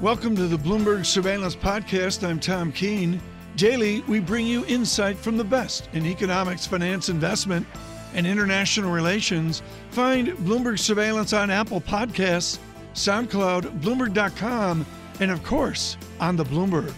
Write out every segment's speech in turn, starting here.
Welcome to the Bloomberg Surveillance Podcast. I'm Tom Keene. Daily, we bring you insight from the best in economics, finance, investment, and international relations. Find Bloomberg Surveillance on Apple Podcasts, SoundCloud, Bloomberg.com, and of course, on the Bloomberg.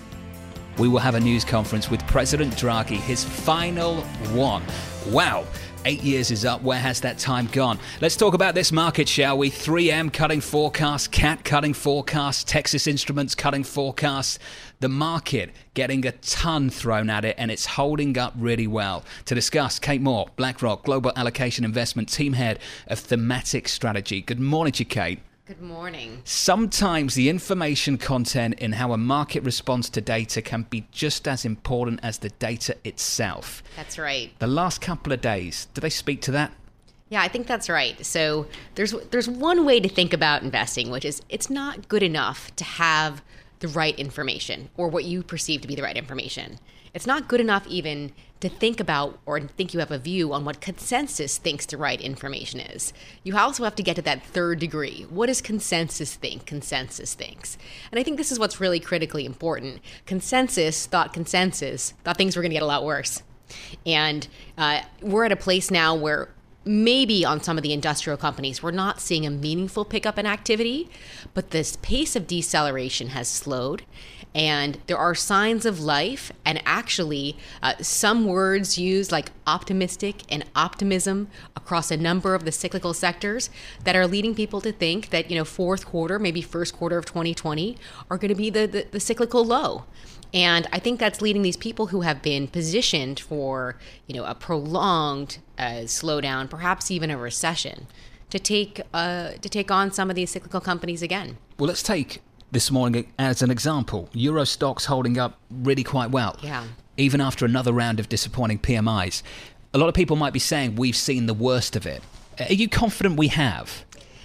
We will have a news conference with President Draghi, his final one. Wow. Eight years is up. Where has that time gone? Let's talk about this market, shall we? 3M cutting forecasts, CAT cutting forecasts, Texas Instruments cutting forecasts. The market getting a ton thrown at it, and it's holding up really well. To discuss, Kate Moore, BlackRock Global Allocation Investment Team Head of Thematic Strategy. Good morning to you, Kate. Good morning. Sometimes the information content in how a market responds to data can be just as important as the data itself. That's right. The last couple of days, do they speak to that? Yeah, I think that's right. So there's there's one way to think about investing, which is it's not good enough to have the right information or what you perceive to be the right information. It's not good enough even to think about or think you have a view on what consensus thinks the right information is. You also have to get to that third degree. What does consensus think? Consensus thinks. And I think this is what's really critically important. Consensus thought consensus thought things were going to get a lot worse. And uh, we're at a place now where maybe on some of the industrial companies, we're not seeing a meaningful pickup in activity, but this pace of deceleration has slowed. And there are signs of life, and actually, uh, some words used like optimistic and optimism across a number of the cyclical sectors that are leading people to think that, you know, fourth quarter, maybe first quarter of 2020 are going to be the, the, the cyclical low. And I think that's leading these people who have been positioned for, you know, a prolonged uh, slowdown, perhaps even a recession, to take uh, to take on some of these cyclical companies again. Well, let's take this morning as an example. Euro stocks holding up really quite well. Yeah. Even after another round of disappointing PMIs. A lot of people might be saying we've seen the worst of it. Are you confident we have?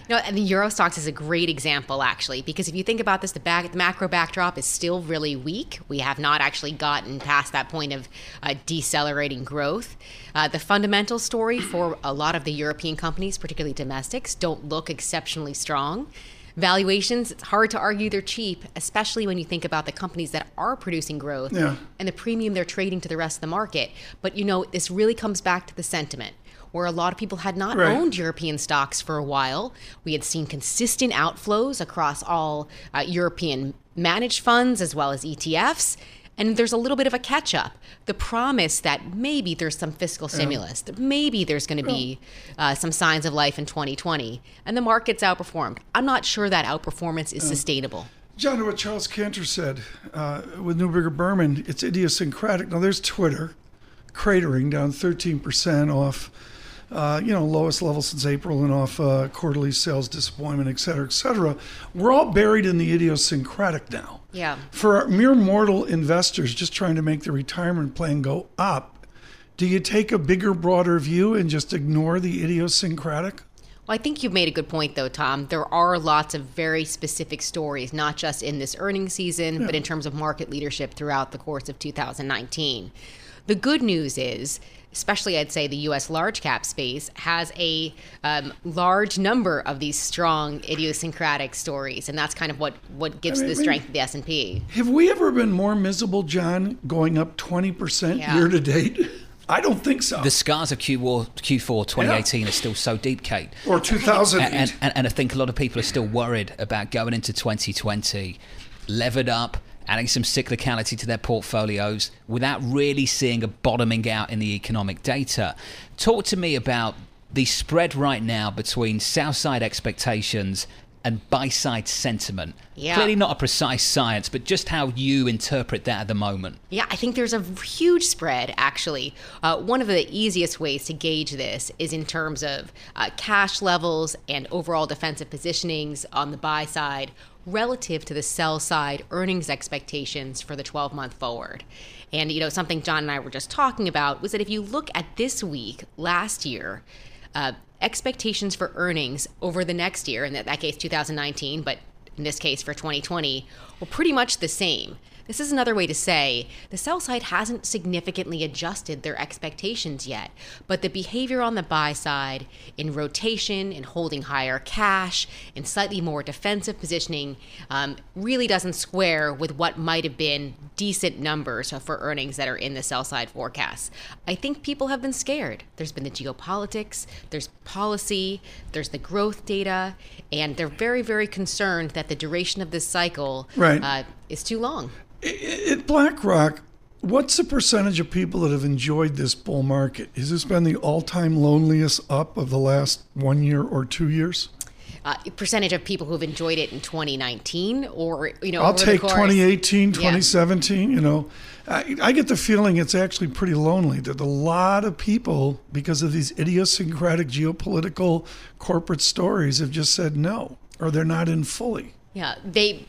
You know, and the Euro stocks is a great example, actually, because if you think about this, the, back, the macro backdrop is still really weak. We have not actually gotten past that point of uh, decelerating growth. Uh, the fundamental story for a lot of the European companies, particularly domestics, don't look exceptionally strong. Valuations, it's hard to argue they're cheap, especially when you think about the companies that are producing growth Yeah. and the premium they're trading to the rest of the market. But you know, this really comes back to the sentiment where a lot of people had not Right. owned European stocks for a while. We had seen consistent outflows across all uh, European managed funds as well as ETFs. And there's a little bit of a catch up. The promise that maybe there's some fiscal stimulus, that maybe there's going to be uh, some signs of life in 2020, and the market's outperformed. I'm not sure that outperformance is sustainable. John, to what Charles Kantor said uh, with Neuberger Berman, it's idiosyncratic. Now, there's Twitter cratering down 13% off, uh, you know, lowest level since April and off uh, quarterly sales disappointment, et cetera, et cetera. We're all buried in the idiosyncratic now. Yeah. For mere mortal investors just trying to make the retirement plan go up, do you take a bigger, broader view and just ignore the idiosyncratic? Well, I think you've made a good point, though, Tom. There are lots of very specific stories, not just in this earnings season, but in terms of market leadership throughout the course of 2019. The good news is, especially I'd say the U.S. large cap space has a um, large number of these strong idiosyncratic stories, and that's kind of what what gives I mean, the strength of the S and P. Have we ever been more miserable, John, going up 20% Yeah. year to date? I don't think so. The scars of Q4, Q4 2018 are still so deep, Kate. or 2008. And, and, and I think a lot of people are still worried about going into 2020, levered up, adding some cyclicality to their portfolios without really seeing a bottoming out in the economic data. Talk to me about the spread right now between sell side expectations and buy side sentiment. Yeah. Clearly not a precise science, but just how you interpret that at the moment. Yeah, I think there's a huge spread, actually. Uh, one of the easiest ways to gauge this is in terms of uh, cash levels and overall defensive positionings on the buy side relative to the sell side earnings expectations for the 12 month forward. And, you know, something John and I were just talking about was that if you look at this week last year, uh, expectations for earnings over the next year, in that, that case 2019, but in this case for 2020, were pretty much the same. This is another way to say the sell side hasn't significantly adjusted their expectations yet, but the behavior on the buy side in rotation, in holding higher cash, in slightly more defensive positioning um, really doesn't square with what might have been decent numbers for earnings that are in the sell side forecasts. I think people have been scared. There's been the geopolitics, there's policy, there's the growth data, and they're very, very concerned that the duration of this cycle Right. uh, is too long. At BlackRock, what's the percentage of people that have enjoyed this bull market? Has this been the all-time loneliest up of the last one year or two years? Uh, percentage of people who've enjoyed it in 2019 or, you know, I'll take course- 2018, Yeah. 2017. You know, I, I get the feeling it's actually pretty lonely. That a lot of people, because of these idiosyncratic geopolitical corporate stories, have just said no, or they're not in fully. Yeah, they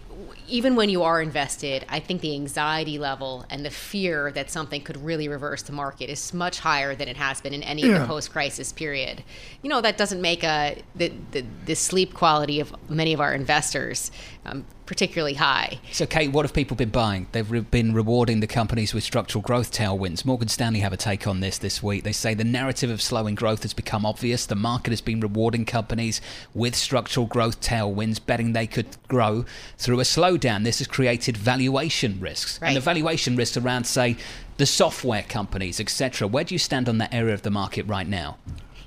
even when you are invested, I think the anxiety level and the fear that something could really reverse the market is much higher than it has been in any of the post-crisis period. You know that doesn't make a the the, the sleep quality of many of our investors um, particularly high. So, Kate, what have people been buying? They've re- been rewarding the companies with structural growth tailwinds. Morgan Stanley have a take on this this week. They say the narrative of slowing growth has become obvious. The market has been rewarding companies with structural growth tailwinds, betting they could grow through a slowdown. This has created valuation risks. And the valuation risks around, say, the software companies, etc. Where do you stand on that area of the market right now?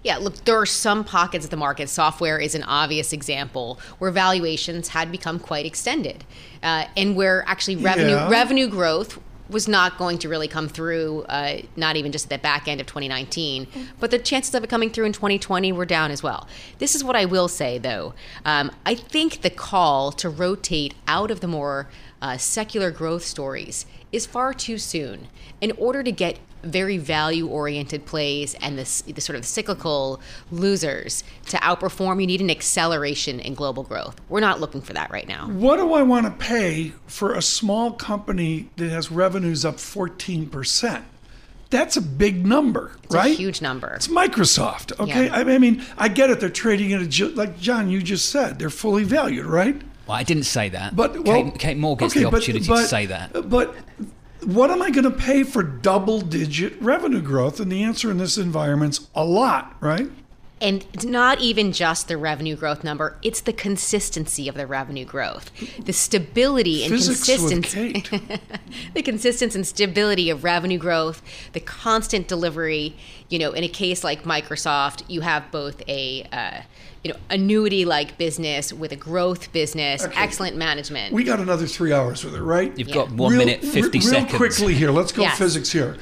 Yeah, look, there are some pockets of the market. Software is an obvious example where valuations had become quite extended, uh, and where actually revenue Yeah. revenue growth was not going to really come through. Uh, not even just at the back end of 2019, but the chances of it coming through in 2020 were down as well. This is what I will say, though. Um, I think the call to rotate out of the more uh, secular growth stories is far too soon. In order to get very value oriented plays and the, the sort of cyclical losers to outperform, you need an acceleration in global growth. We're not looking for that right now. What do I want to pay for a small company that has revenues up 14%? That's a big number, It's right? a huge number. It's Microsoft, okay? Yeah. I mean, I get it. They're trading at a, like John, you just said, they're fully valued, right? Well, I didn't say that. But well, Kate, Kate Moore gets okay, the opportunity but- to say that. But what am I going to pay for double-digit revenue growth? And the answer in this environment's a lot, right? And it's not even just the revenue growth number, it's the consistency of the revenue growth. The stability and Physics with consistency. Kate. the consistency and stability of revenue growth, the constant delivery. You know, in a case like Microsoft, you have both a uh, you know annuity-like business with a growth business, excellent management. We got another three hours with it, right? You've Yeah. got one Real- minute, 50 real seconds. quickly here, let's go Yes. physics here.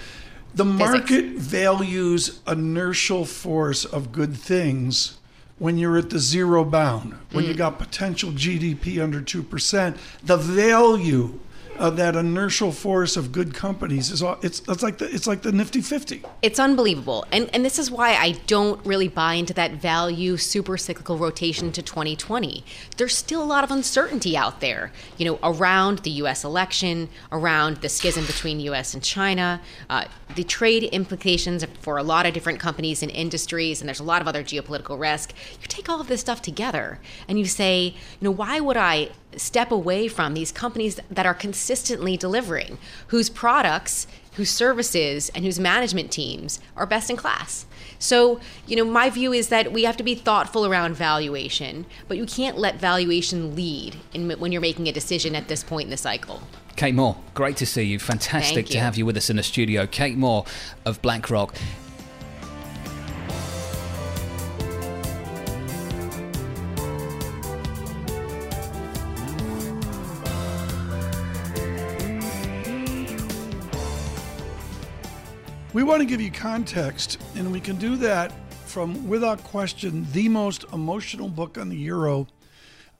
The market values inertial force of good things when you're at the zero bound, when Mm. you got potential GDP under 2%. The value of that inertial force of good companies is all, it's it's like the it's like the nifty 50. It's unbelievable. And and this is why I don't really buy into that value super cyclical rotation to 2020. There's still a lot of uncertainty out there, you know, around the US election, around the schism between US and China, uh, the trade implications for a lot of different companies and industries, and there's a lot of other geopolitical risk. You take all of this stuff together and you say, you know, why would I step away from these companies that are consistently delivering, whose products, whose services, and whose management teams are best in class. So, you know, my view is that we have to be thoughtful around valuation, but you can't let valuation lead in, when you're making a decision at this point in the cycle. Kate Moore, great to see you. Fantastic to have you with us in the studio. Kate Moore of BlackRock. Want to give you context, and we can do that from, without question, the most emotional book on the euro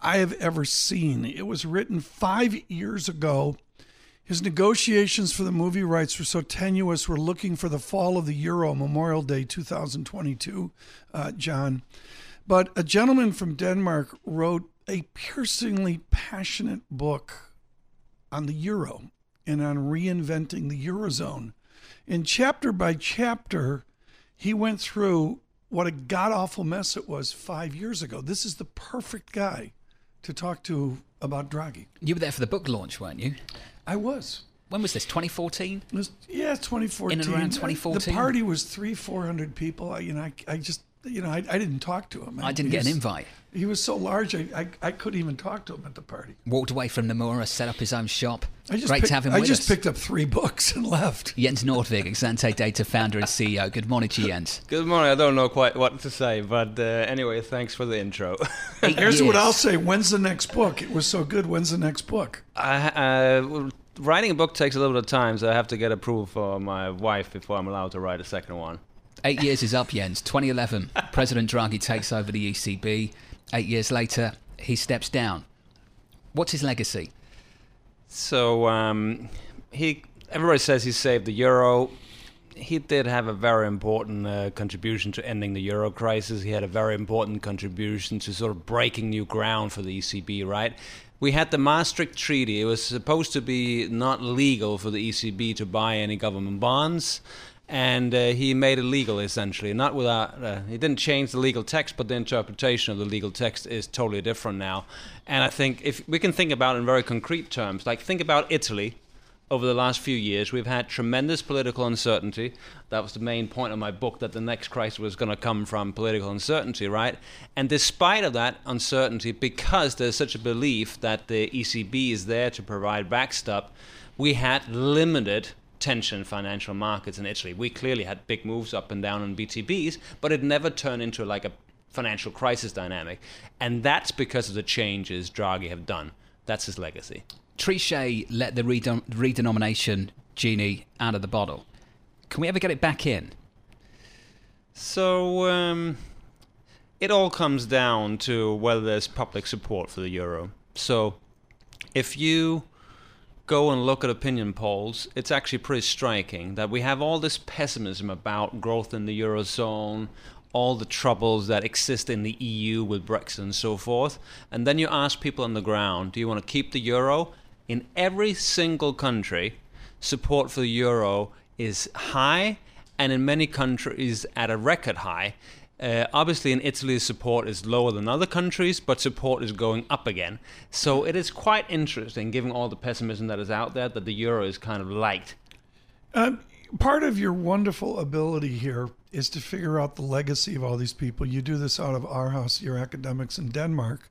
I have ever seen. It was written five years ago. His negotiations for the movie rights were so tenuous. We're looking for the fall of the euro, Memorial Day 2022, uh, John. But a gentleman from Denmark wrote a piercingly passionate book on the euro and on reinventing the eurozone. And chapter by chapter, he went through what a god awful mess it was five years ago. This is the perfect guy to talk to about Draghi. You were there for the book launch, weren't you? I was. When was this? 2014? Was, yeah, 2014. In and around The party was three, four hundred people. I, you know, I, I just, you know, I, I didn't talk to him. I didn't get an invite. He was so large, I, I, I couldn't even talk to him at the party. Walked away from Nomura, set up his own shop. I just Great picked, to have him I with just us. picked up three books and left. Jens Nordvig, Exante Data founder and CEO. Good morning to Jens. Good morning. I don't know quite what to say, but uh, anyway, thanks for the intro. Eight Here's what. I'll say. When's the next book? It was so good. When's the next book? I, uh, writing a book takes a little bit of time, so I have to get approval from my wife before I'm allowed to write a second one. Eight years is up, Jens. 2011, President Draghi takes over the ECB. Eight years later, he steps down. What's his legacy? So um, he, everybody says he saved the euro. He did have a very important uh, contribution to ending the euro crisis. He had a very important contribution to sort of breaking new ground for the ECB. Right? We had the Maastricht Treaty. It was supposed to be not legal for the ECB to buy any government bonds. And uh, he made it legal essentially, not without. Uh, he didn't change the legal text, but the interpretation of the legal text is totally different now. And I think if we can think about in very concrete terms, like think about Italy, over the last few years, we've had tremendous political uncertainty. That was the main point of my book that the next crisis was going to come from political uncertainty, right? And despite of that uncertainty, because there's such a belief that the ECB is there to provide backstop, we had limited tension in financial markets in Italy. We clearly had big moves up and down on BTPs, but it never turned into like a financial crisis dynamic. And that's because of the changes Draghi have done. That's his legacy. Trichet let the redom- redenomination genie out of the bottle. Can we ever get it back in? So um, it all comes down to whether there's public support for the euro. So if you go and look at opinion polls, it's actually pretty striking that we have all this pessimism about growth in the eurozone, all the troubles that exist in the EU with Brexit and so forth. And then you ask people on the ground, do you want to keep the euro? In every single country, support for the euro is high, and in many countries at a record high. Uh, obviously, in Italy, support is lower than other countries, but support is going up again. So it is quite interesting, given all the pessimism that is out there, that the euro is kind of liked. Um, part of your wonderful ability here is to figure out the legacy of all these people. You do this out of our house, your academics in Denmark.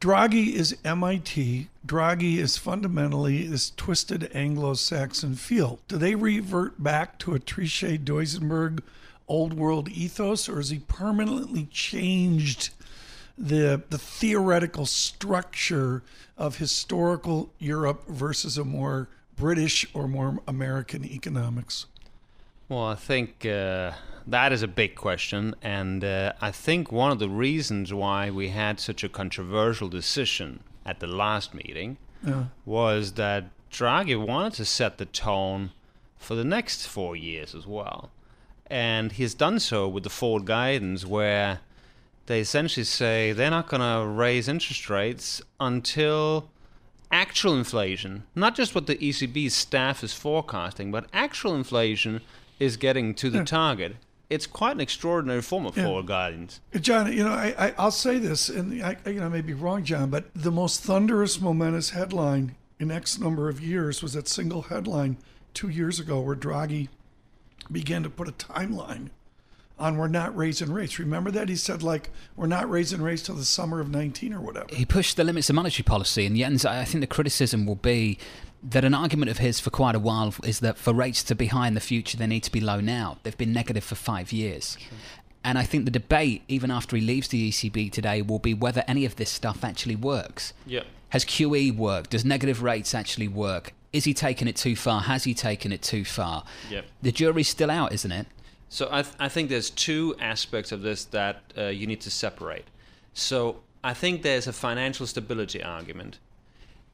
Draghi is MIT. Draghi is fundamentally this twisted Anglo-Saxon feel. Do they revert back to a Trichet Duisenberg old world ethos, or has he permanently changed the the theoretical structure of historical Europe versus a more British or more American economics? Well, I think uh, that is a big question, and uh, I think one of the reasons why we had such a controversial decision at the last meeting Yeah. was that Draghi wanted to set the tone for the next four years as well. And he's done so with the forward guidance, where they essentially say they're not going to raise interest rates until actual inflation, not just what the ECB staff is forecasting, but actual inflation is getting to the Yeah. target. It's quite an extraordinary form of Yeah. forward guidance. Uh, John, you know, I, I I'll say this, and I, I- you know, I may be wrong, John, but the most thunderous, momentous headline in X number of years was that single headline two years ago, where Draghi began to put a timeline on we're not raising rates. Remember that he said like we're not raising rates till the summer of nineteen or whatever. He pushed the limits of monetary policy, and Jens, I think the criticism will be that an argument of his for quite a while is that for rates to be high in the future, they need to be low now. They've been negative for five years. And I think the debate, even after he leaves the ECB today, will be whether any of this stuff actually works. Yeah. Has QE worked? Does negative rates actually work? Is he taking it too far? Has he taken it too far? Yep. The jury's still out, isn't it? So I, th- I think there's two aspects of this that uh, you need to separate. So I think there's a financial stability argument.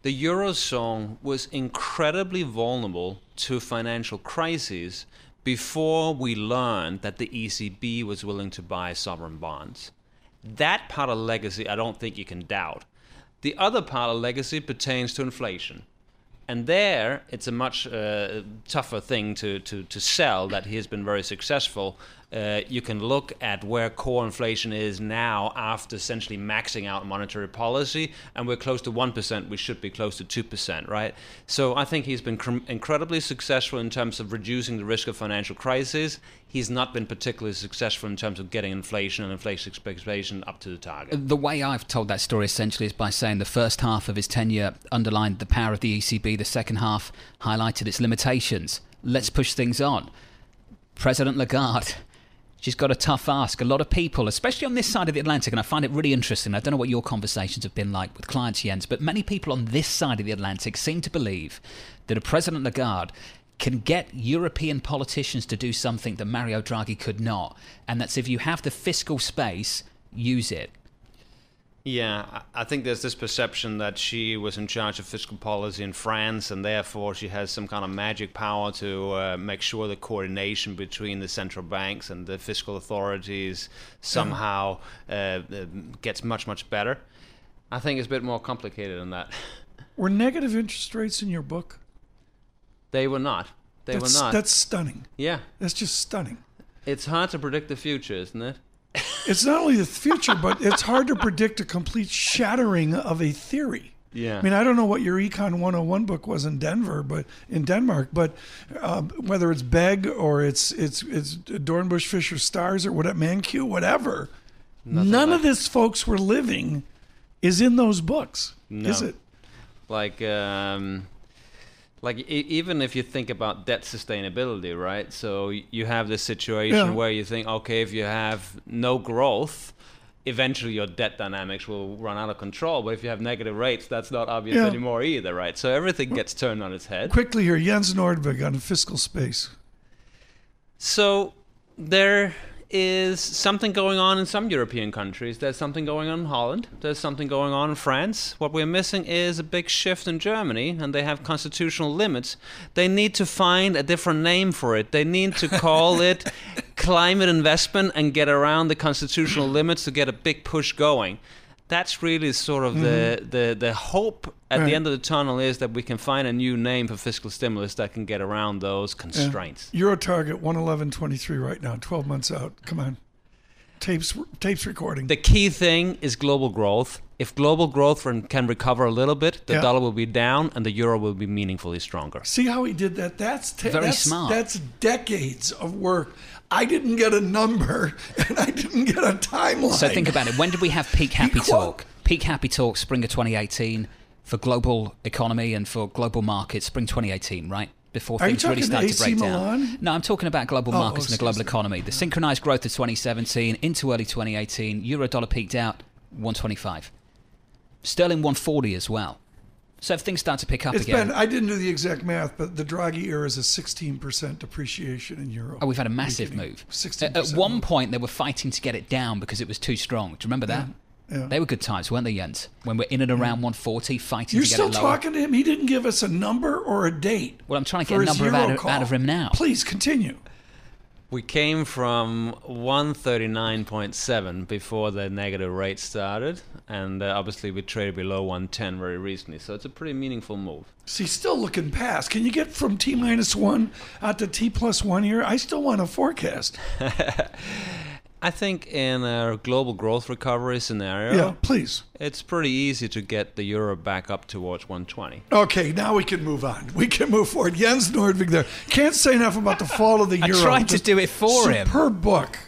The eurozone was incredibly vulnerable to financial crises before we learned that the ECB was willing to buy sovereign bonds. That part of legacy, I don't think you can doubt. The other part of legacy pertains to inflation. And there, it's a much uh, tougher thing to, to, to sell that he has been very successful uh, you can look at where core inflation is now after essentially maxing out monetary policy, and we're close to 1%. We should be close to 2%, right? So I think he's been cr- incredibly successful in terms of reducing the risk of financial crisis. He's not been particularly successful in terms of getting inflation and inflation expectation up to the target. The way I've told that story essentially is by saying the first half of his tenure underlined the power of the ECB, the second half highlighted its limitations. Let's push things on. President Lagarde She's got a tough ask. A lot of people, especially on this side of the Atlantic, and I find it really interesting. I don't know what your conversations have been like with clients, Jens, but many people on this side of the Atlantic seem to believe that a President Lagarde can get European politicians to do something that Mario Draghi could not. And that's if you have the fiscal space, use it. Yeah, I think there's this perception that she was in charge of fiscal policy in France, and therefore she has some kind of magic power to uh, make sure the coordination between the central banks and the fiscal authorities somehow uh, gets much, much better. I think it's a bit more complicated than that. Were negative interest rates in your book? They were not. They that's, were not. That's stunning. Yeah. That's just stunning. It's hard to predict the future, isn't it? It's not only the future, but it's hard to predict a complete shattering of a theory. Yeah. I mean, I don't know what your Econ 101 book was in Denver, but in Denmark, but um, whether it's Begg or it's it's it's Dornbusch Fischer Startz or whatever, Mankiw, whatever, Nothing none like of this folks were living is in those books, no. is it? Like um, like e- even if you think about debt sustainability right? So you have this situation yeah. where you think okay if you have no growth eventually your debt dynamics will run out of control. But if you have negative rates that's not obvious yeah. anymore either right? So everything gets turned on its head. Quickly here jens nordvig on fiscal space. So there is something going on in some European countries. There's something going on in Holland. There's something going on in France. What we're missing is a big shift in Germany, and they have constitutional limits. They need to find a different name for it. They need to call it climate investment and get around the constitutional limits to get a big push going that's really sort of mm-hmm. the, the, the hope at right. the end of the tunnel is that we can find a new name for fiscal stimulus that can get around those constraints. Yeah. Euro target 111.23 right now, 12 months out. Come on. Tapes tapes recording. The key thing is global growth. If global growth can recover a little bit, the yeah. dollar will be down and the euro will be meaningfully stronger. See how he did that? That's ta- very that's, smart. That's decades of work. I didn't get a number and I didn't get a timeline. So think about it. When did we have peak happy talk? Peak happy talk, spring of 2018 for global economy and for global markets, spring 2018, right? Before things really started to break Milan? down. No, I'm talking about global oh, oh markets oh, and the global economy. The synchronized growth of 2017 into early 2018, euro dollar peaked out 125. Sterling 140 as well. So if things start to pick up it's again, been, I didn't do the exact math, but the Draghi era is a 16% depreciation in euro. Oh, we've had a massive move. 16 at, one move. point, they were fighting to get it down because it was too strong. Do you remember that? Yeah. yeah. They were good times, weren't they, Jens? When we're in and around yeah. 140, fighting You're to get it lower. still talking to him? He didn't give us a number or a date. Well, I'm trying to get a number out of, out of him now. Please continue. We came from 139.7 before the negative rate started, and uh, obviously we traded below 110 very recently. So it's a pretty meaningful move. See, still looking past. Can you get from T minus one out to T plus one here? I still want a forecast. I think in a global growth recovery scenario, yeah, please. It's pretty easy to get the euro back up towards 120. Okay, now we can move on. We can move forward. Jens Nordvig there. Can't say enough about the fall of the euro. I tried to do it for superb him. Superb book.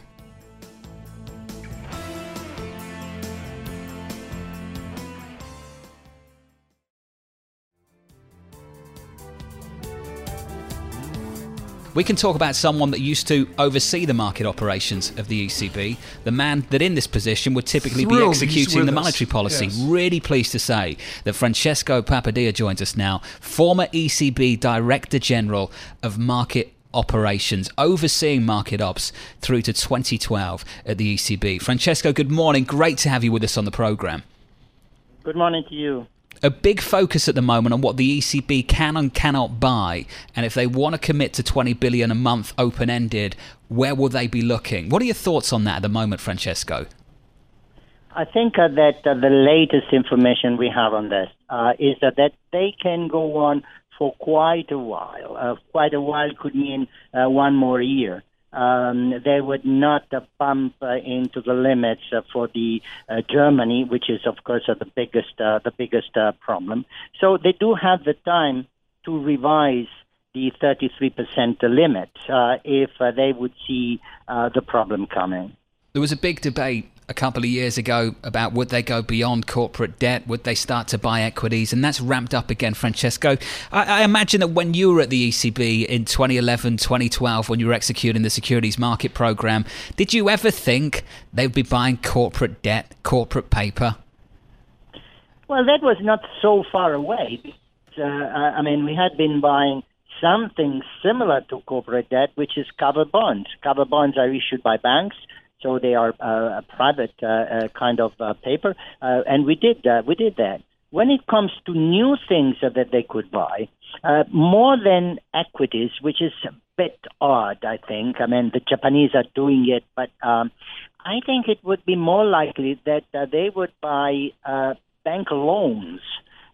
We can talk about someone that used to oversee the market operations of the ECB, the man that in this position would typically Thrilled be executing the monetary us. policy. Yes. Really pleased to say that Francesco Papadia joins us now, former ECB Director General of Market operations, overseeing market ops through to 2012 at the ECB. Francesco, good morning. Great to have you with us on the program. Good morning to you a big focus at the moment on what the ECB can and cannot buy, and if they want to commit to 20 billion a month open ended, where will they be looking? What are your thoughts on that at the moment, Francesco? I think uh, that uh, the latest information we have on this uh, is that, that they can go on for quite a while. Uh, quite a while could mean uh, one more year. Um, they would not uh, bump uh, into the limits uh, for the uh, Germany, which is of course the biggest the biggest problem. So they do have the time to revise the 33% limit if they would see the problem coming. There was a big debate a couple of years ago about would they go beyond corporate debt? Would they start to buy equities? And that's ramped up again, Francesco. I, I, imagine that when you were at the ECB in 2011, 2012, when you were executing the securities market program, did you ever think they would be buying corporate debt, corporate paper? Well, that was not so far away. Uh, I mean, we had been buying something similar to corporate debt, which is cover bonds. Cover bonds are issued by banks so they are uh, a private uh, uh, kind of paper, and we did we did that. When it comes to new things that they could buy, more than equities, which is a bit odd, I think. I mean, the Japanese are doing it, but um, I think it would be more likely that uh, they would buy uh, bank loans,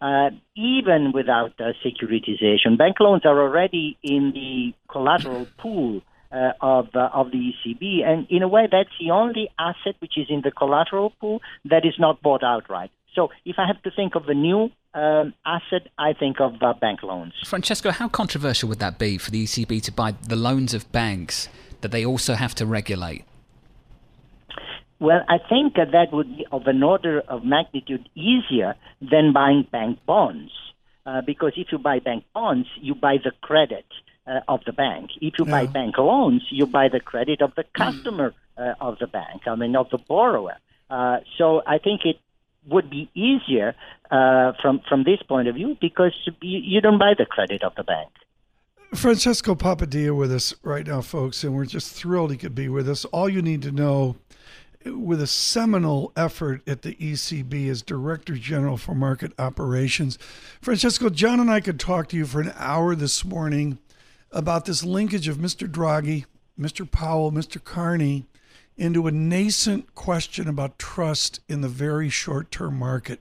uh, even without securitization. Bank loans are already in the collateral pool uh, of uh, of the ECB, and in a way, that's the only asset which is in the collateral pool that is not bought outright. So, if I have to think of a new um, asset, I think of uh, bank loans. Francesco, how controversial would that be for the ECB to buy the loans of banks that they also have to regulate? Well, I think that would be of an order of magnitude easier than buying bank bonds. Uh, because if you buy bank bonds, you buy the credit uh, of the bank. If you yeah. buy bank loans, you buy the credit of the customer uh, of the bank, I mean, of the borrower. Uh, so I think it would be easier uh, from, from this point of view because you, you don't buy the credit of the bank. Francesco Papadia with us right now, folks, and we're just thrilled he could be with us. All you need to know with a seminal effort at the ECB as Director General for Market Operations. Francesco, John and I could talk to you for an hour this morning about this linkage of Mr. Draghi, Mr. Powell, Mr. Carney into a nascent question about trust in the very short term market.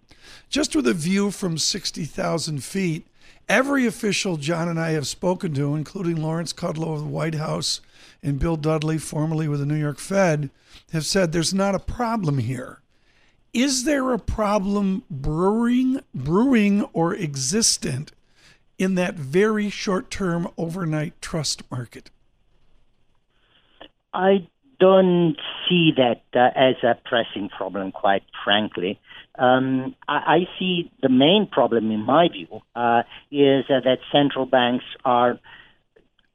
Just with a view from 60,000 feet, every official John and I have spoken to, including Lawrence Kudlow of the White House and Bill Dudley, formerly with the New York Fed, have said there's not a problem here. Is there a problem brewing, brewing or existent in that very short term overnight trust market? I don't see that uh, as a pressing problem, quite frankly. Um, I, I, see the main problem, in my view, uh, is uh, that central banks are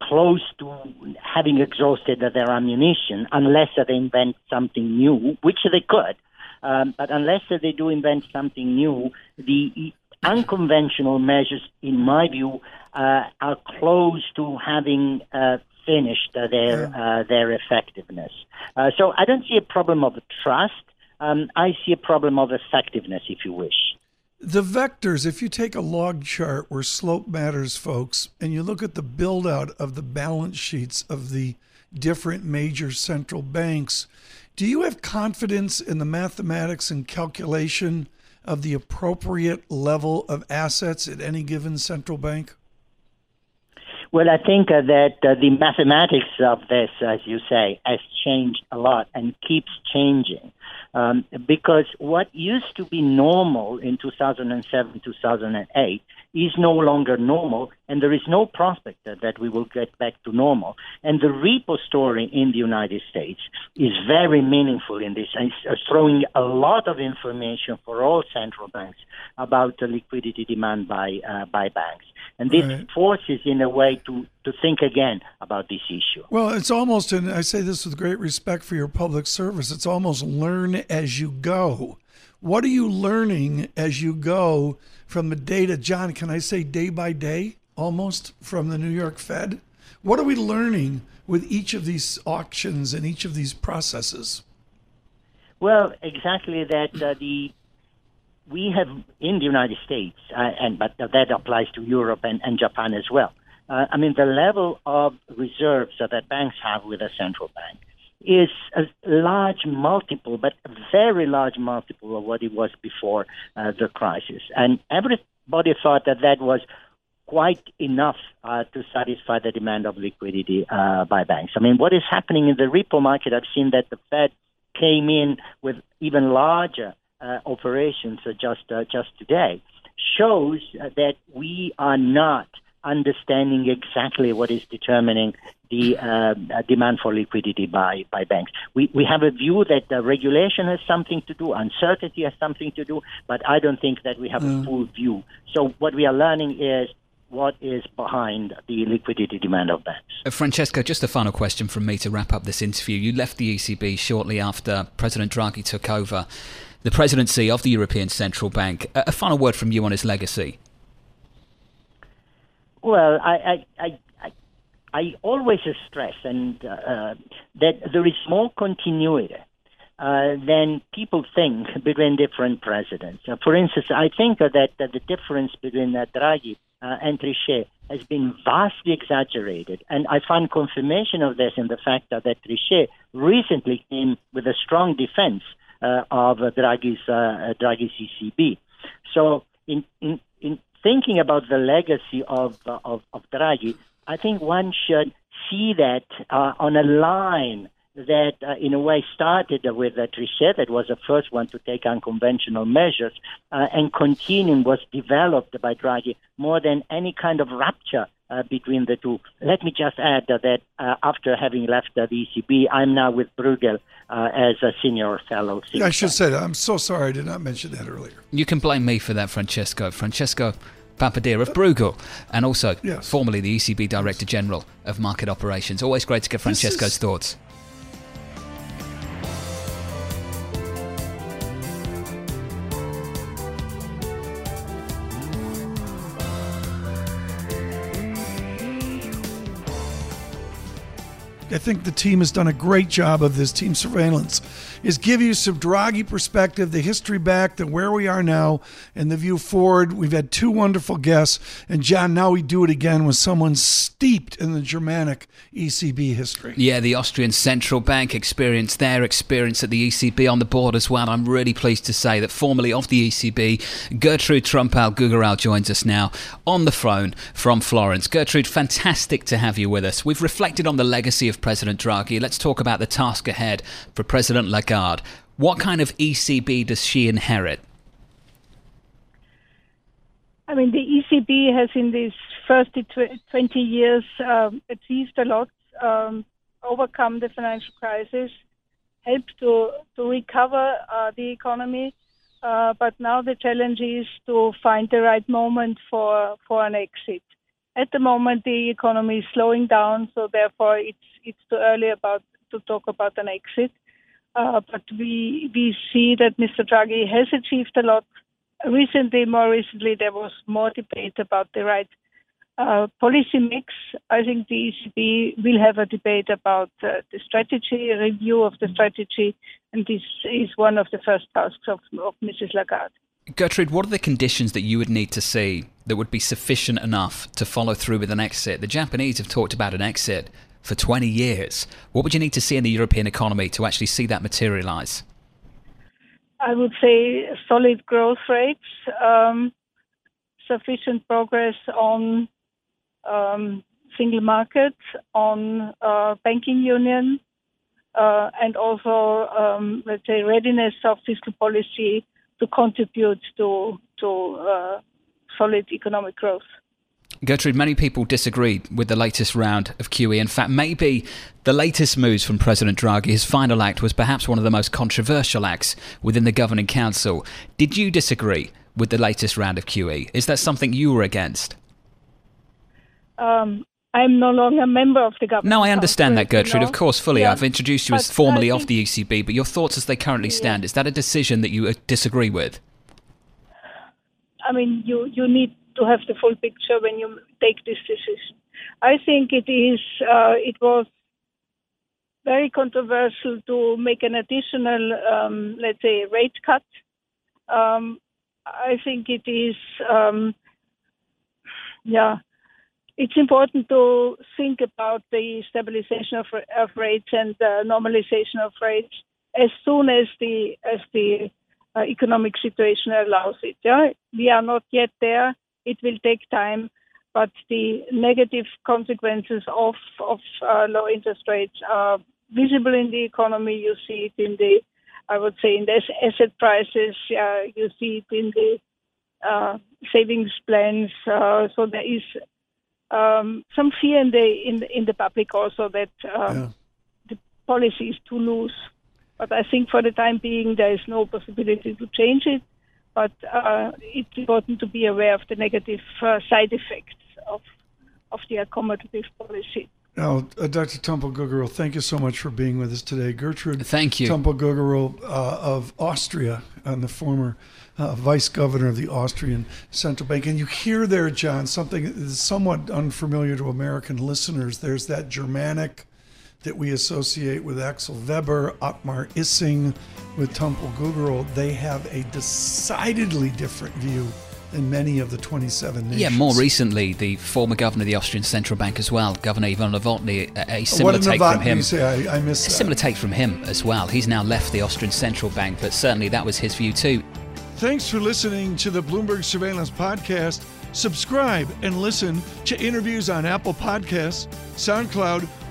close to having exhausted their ammunition unless they invent something new, which they could. Um, but unless they do invent something new, the unconventional measures, in my view, uh, are close to having uh, finished uh, their uh, their effectiveness. Uh, so I don't see a problem of trust. Um, I see a problem of effectiveness, if you wish. The vectors, if you take a log chart where slope matters, folks, and you look at the build out of the balance sheets of the different major central banks, do you have confidence in the mathematics and calculation of the appropriate level of assets at any given central bank? Well, I think uh, that uh, the mathematics of this, as you say, has changed a lot and keeps changing. Um, because what used to be normal in 2007, 2008 is no longer normal, and there is no prospect that, that we will get back to normal. And the repo story in the United States is very meaningful in this, and it's throwing a lot of information for all central banks about the liquidity demand by uh, by banks. And this right. forces, in a way, to, to think again about this issue. Well, it's almost, and I say this with great respect for your public service, it's almost learn as you go. What are you learning as you go from the data? John, can I say day by day almost from the New York Fed? What are we learning with each of these auctions and each of these processes? Well, exactly that uh, the we have in the United States, uh, and but that applies to Europe and, and Japan as well. Uh, I mean, the level of reserves that banks have with a central bank is a large multiple, but a very large multiple of what it was before uh, the crisis. And everybody thought that that was quite enough uh, to satisfy the demand of liquidity uh, by banks. I mean, what is happening in the repo market? I've seen that the Fed came in with even larger operations just uh, just today, shows that we are not understanding exactly what is determining the uh, demand for liquidity by, by banks. We, we have a view that the regulation has something to do, uncertainty has something to do, but I don't think that we have mm. a full view. So what we are learning is what is behind the liquidity demand of banks. Uh, Francesco, just a final question from me to wrap up this interview. You left the ECB shortly after President Draghi took over the presidency of the European Central Bank. A, final word from you on his legacy. Well, I, I, I, I always stress and uh, that there is more continuity uh, than people think between different presidents. Uh, for instance, I think that, that the difference between uh, Draghi uh, and Trichet has been vastly exaggerated, and I find confirmation of this in the fact that, that Trichet recently came with a strong defense uh, of Draghi's Draghi's ECB. So, in, in in thinking about the legacy of of, of Draghi, I think one should see that on a line that, uh, in a way, started with uh, Trichet, that was the first one to take unconventional measures, uh, and continuing was developed by Draghi more than any kind of rupture uh, between the two. Let me just add that uh, after having left the ECB, I'm now with Bruegel uh, as a senior fellow. I should say that. I'm so sorry I did not mention that earlier. You can blame me for that, Francesco. Francesco Papadia of Bruegel, and also yes. formerly the ECB Director General of Market Operations. Always great to get Francesco's is, thoughts. I think the team has done a great job of this team surveillance. Is give you some Draghi perspective, the history back, the where we are now, and the view forward. We've had two wonderful guests, and John, now we do it again with someone steeped in the Germanic ECB history. Yeah, the Austrian Central Bank experience, their experience at the ECB on the board as well. I'm really pleased to say that formerly of the ECB, Gertrude Tumpel-Gugerell joins us now on the phone from Florence. Gertrude, fantastic to have you with us. We've reflected on the legacy of President Draghi. Let's talk about the task ahead for President Lagarde. What kind of ECB does she inherit? I mean, the ECB has in these first 20 years um, achieved a lot, um, overcome the financial crisis, helped to, to recover uh, the economy. Uh, but now the challenge is to find the right moment for, for an exit. At the moment, the economy is slowing down, so therefore it's it's too early about to talk about an exit. Uh, but we we see that Mr. Draghi has achieved a lot. Recently, more recently, there was more debate about the right uh, policy mix. I think the ECB will have a debate about uh, the strategy, a review of the strategy, and this is one of the first tasks of, of Mrs. Lagarde. Gertrude, what are the conditions that you would need to see that would be sufficient enough to follow through with an exit? The Japanese have talked about an exit for 20 years. What would you need to see in the European economy to actually see that materialize? I would say solid growth rates, um, sufficient progress on um, single market, on uh, banking union, uh, and also, um, let's say, readiness of fiscal policy to contribute to to uh, solid economic growth. Gertrude, many people disagreed with the latest round of QE. In fact, maybe the latest moves from President Draghi, his final act, was perhaps one of the most controversial acts within the governing council. Did you disagree with the latest round of QE? Is that something you were against? Um, I'm no longer a member of the government. No, I understand that, Gertrude. You know? Of course, fully. Yeah. I've introduced you but as formerly of the ECB, but your thoughts as they currently stand, is that a decision that you uh, disagree with? I mean, you, you need to have the full picture when you take this decision. I think it is, uh, it was very controversial to make an additional, um, let's say, rate cut. Um, I think it is, um, yeah, it's important to think about the stabilization of, of rates and uh, normalization of rates as soon as the as the uh, economic situation allows it. Yeah, we are not yet there. It will take time, but the negative consequences of of uh, low interest rates are visible in the economy. You see it in the, I would say, in the asset prices. Uh, you see it in the uh, savings plans. Uh, so there is um, some fear in the in in the public also that um, yeah. the policy is too loose. But I think for the time being there is no possibility to change it. But uh, it's important to be aware of the negative uh, side effects of of the accommodative policy. Now, uh, Dr. Tumpel Gugerell, thank you so much for being with us today. Gertrude thank you. Tumpel Gugerell uh, of Austria, and the former uh, vice governor of the Austrian Central Bank. And you hear there, John, something that is somewhat unfamiliar to American listeners. There's that Germanic that we associate with Axel Weber, Otmar Issing, with Tumpel Gugerell. They have a decidedly different view in many of the 27 nations. Yeah, more recently, the former governor of the Austrian Central Bank as well, Governor Ewald Nowotny, a, similar take Nowotny from him. Say? I, I missed a similar take from him as well. He's now left the Austrian Central Bank, but certainly that was his view too. Thanks for listening to the Bloomberg Surveillance Podcast. Subscribe and listen to interviews on Apple Podcasts, SoundCloud,